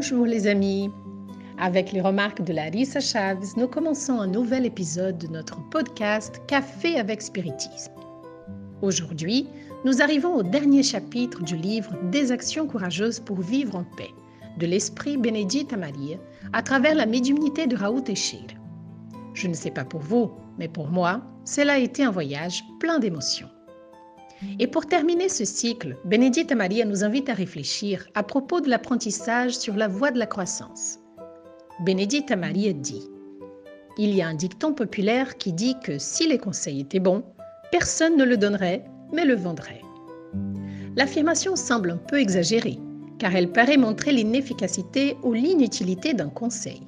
Bonjour les amis. Avec les remarques de Larissa Chavez, nous commençons un nouvel épisode de notre podcast Café avec Spiritisme. Aujourd'hui, nous arrivons au dernier chapitre du livre Des actions courageuses pour vivre en paix de l'esprit Benedita Maria à travers la médiumnité de Raoult Teixeira. Je ne sais pas pour vous, mais pour moi, cela a été un voyage plein d'émotions. Et pour terminer ce cycle, Bénédicte Maria nous invite à réfléchir à propos de l'apprentissage sur la voie de la croissance. Bénédicte Maria dit Il y a un dicton populaire qui dit que si les conseils étaient bons, personne ne le donnerait, mais le vendrait. L'affirmation semble un peu exagérée, car elle paraît montrer l'inefficacité ou l'inutilité d'un conseil.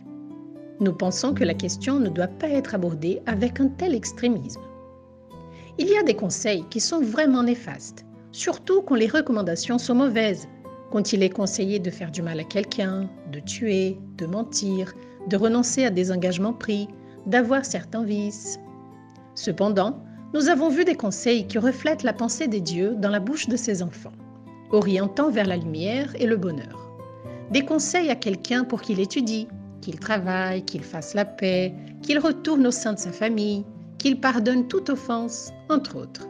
Nous pensons que la question ne doit pas être abordée avec un tel extrémisme. Il y a des conseils qui sont vraiment néfastes, surtout quand les recommandations sont mauvaises, quand il est conseillé de faire du mal à quelqu'un, de tuer, de mentir, de renoncer à des engagements pris, d'avoir certains vices. Cependant, nous avons vu des conseils qui reflètent la pensée des dieux dans la bouche de ses enfants, orientant vers la lumière et le bonheur. Des conseils à quelqu'un pour qu'il étudie, qu'il travaille, qu'il fasse la paix, qu'il retourne au sein de sa famille, qu'il pardonne toute offense, entre autres.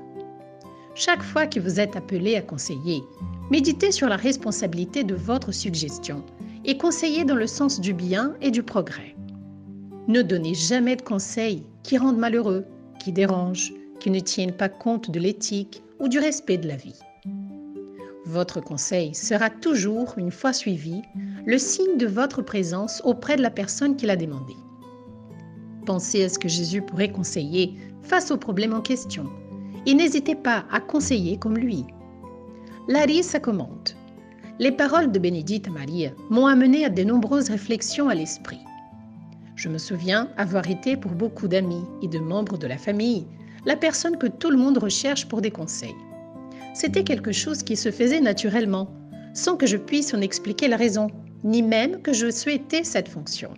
Chaque fois que vous êtes appelé à conseiller, méditez sur la responsabilité de votre suggestion et conseillez dans le sens du bien et du progrès. Ne donnez jamais de conseils qui rendent malheureux, qui dérangent, qui ne tiennent pas compte de l'éthique ou du respect de la vie. Votre conseil sera toujours, une fois suivi, le signe de votre présence auprès de la personne qui l'a demandé. Pensez à ce que Jésus pourrait conseiller face au problème en question et n'hésitez pas à conseiller comme lui. Larissa commente Les paroles de Bénédicte Maria m'ont amené à de nombreuses réflexions à l'esprit. Je me souviens avoir été pour beaucoup d'amis et de membres de la famille la personne que tout le monde recherche pour des conseils. C'était quelque chose qui se faisait naturellement, sans que je puisse en expliquer la raison, ni même que je souhaitais cette fonction.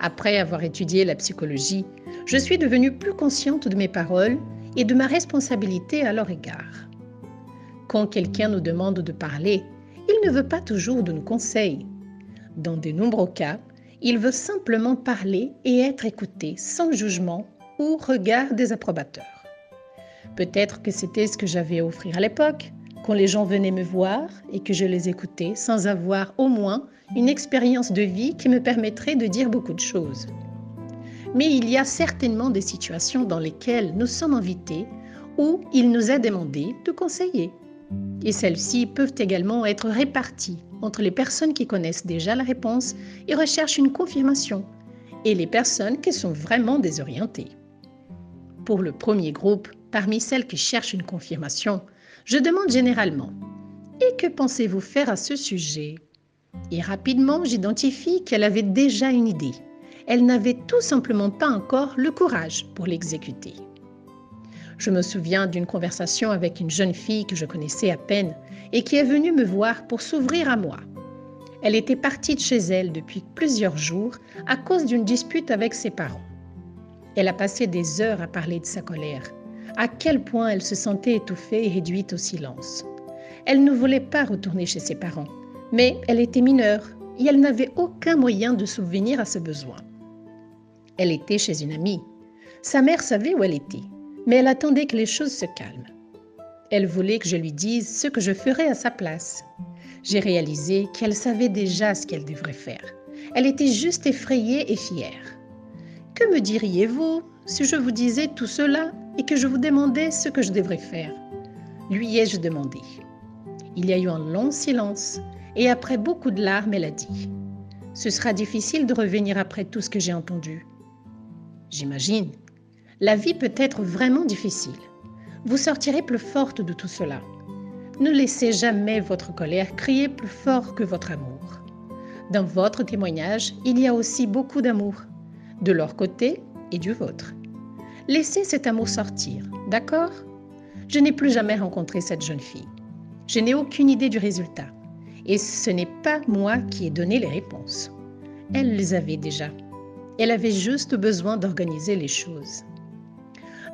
Après avoir étudié la psychologie, je suis devenue plus consciente de mes paroles et de ma responsabilité à leur égard. Quand quelqu'un nous demande de parler, il ne veut pas toujours de nos conseils. Dans de nombreux cas, il veut simplement parler et être écouté sans jugement ou regard désapprobateur. Peut-être que c'était ce que j'avais à offrir à l'époque, quand les gens venaient me voir et que je les écoutais sans avoir au moins une expérience de vie qui me permettrait de dire beaucoup de choses. Mais il y a certainement des situations dans lesquelles nous sommes invités ou il nous est demandé de conseiller. Et celles-ci peuvent également être réparties entre les personnes qui connaissent déjà la réponse et recherchent une confirmation, et les personnes qui sont vraiment désorientées. Pour le premier groupe, parmi celles qui cherchent une confirmation, je demande généralement Et que pensez-vous faire à ce sujet? Et rapidement, j'identifie qu'elle avait déjà une idée. Elle n'avait tout simplement pas encore le courage pour l'exécuter. Je me souviens d'une conversation avec une jeune fille que je connaissais à peine et qui est venue me voir pour s'ouvrir à moi. Elle était partie de chez elle depuis plusieurs jours à cause d'une dispute avec ses parents. Elle a passé des heures à parler de sa colère, à quel point elle se sentait étouffée et réduite au silence. Elle ne voulait pas retourner chez ses parents, mais elle était mineure et elle n'avait aucun moyen de souvenir à ce besoin. Elle était chez une amie. Sa mère savait où elle était, mais elle attendait que les choses se calment. Elle voulait que je lui dise ce que je ferais à sa place. J'ai réalisé qu'elle savait déjà ce qu'elle devrait faire. Elle était juste effrayée et fière. Que me diriez-vous si je vous disais tout cela et que je vous demandais ce que je devrais faire? Lui ai-je demandé. Il y a eu un long silence et après beaucoup de larmes, elle a dit Ce sera difficile de revenir après tout ce que j'ai entendu. J'imagine. La vie peut être vraiment difficile. Vous sortirez plus forte de tout cela. Ne laissez jamais votre colère crier plus fort que votre amour. Dans votre témoignage, il y a aussi beaucoup d'amour, de leur côté et du vôtre. Laissez cet amour sortir, d'accord? Je n'ai plus jamais rencontré cette jeune fille. Je n'ai aucune idée du résultat. Et ce n'est pas moi qui ai donné les réponses. Elle les avait déjà. Elle avait juste besoin d'organiser les choses.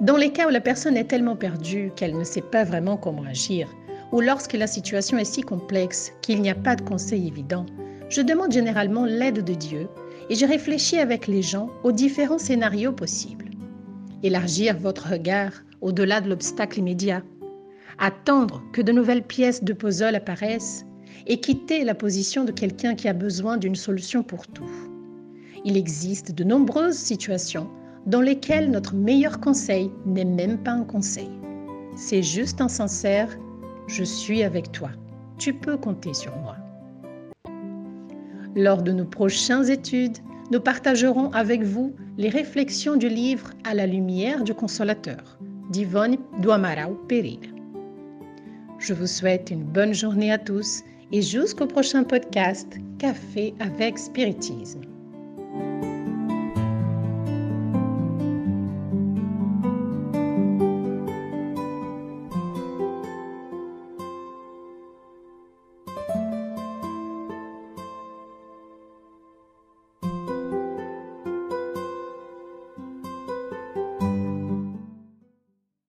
Dans les cas où la personne est tellement perdue qu'elle ne sait pas vraiment comment agir, ou lorsque la situation est si complexe qu'il n'y a pas de conseil évident, je demande généralement l'aide de Dieu et je réfléchis avec les gens aux différents scénarios possibles. Élargir votre regard au-delà de l'obstacle immédiat, attendre que de nouvelles pièces de puzzle apparaissent et quitter la position de quelqu'un qui a besoin d'une solution pour tout. Il existe de nombreuses situations dans lesquelles notre meilleur conseil n'est même pas un conseil. C'est juste un sincère ⁇ Je suis avec toi, tu peux compter sur moi ⁇ Lors de nos prochaines études, nous partagerons avec vous les réflexions du livre À la lumière du consolateur d'Yvonne Douamarao Pereira. Je vous souhaite une bonne journée à tous et jusqu'au prochain podcast Café avec Spiritisme.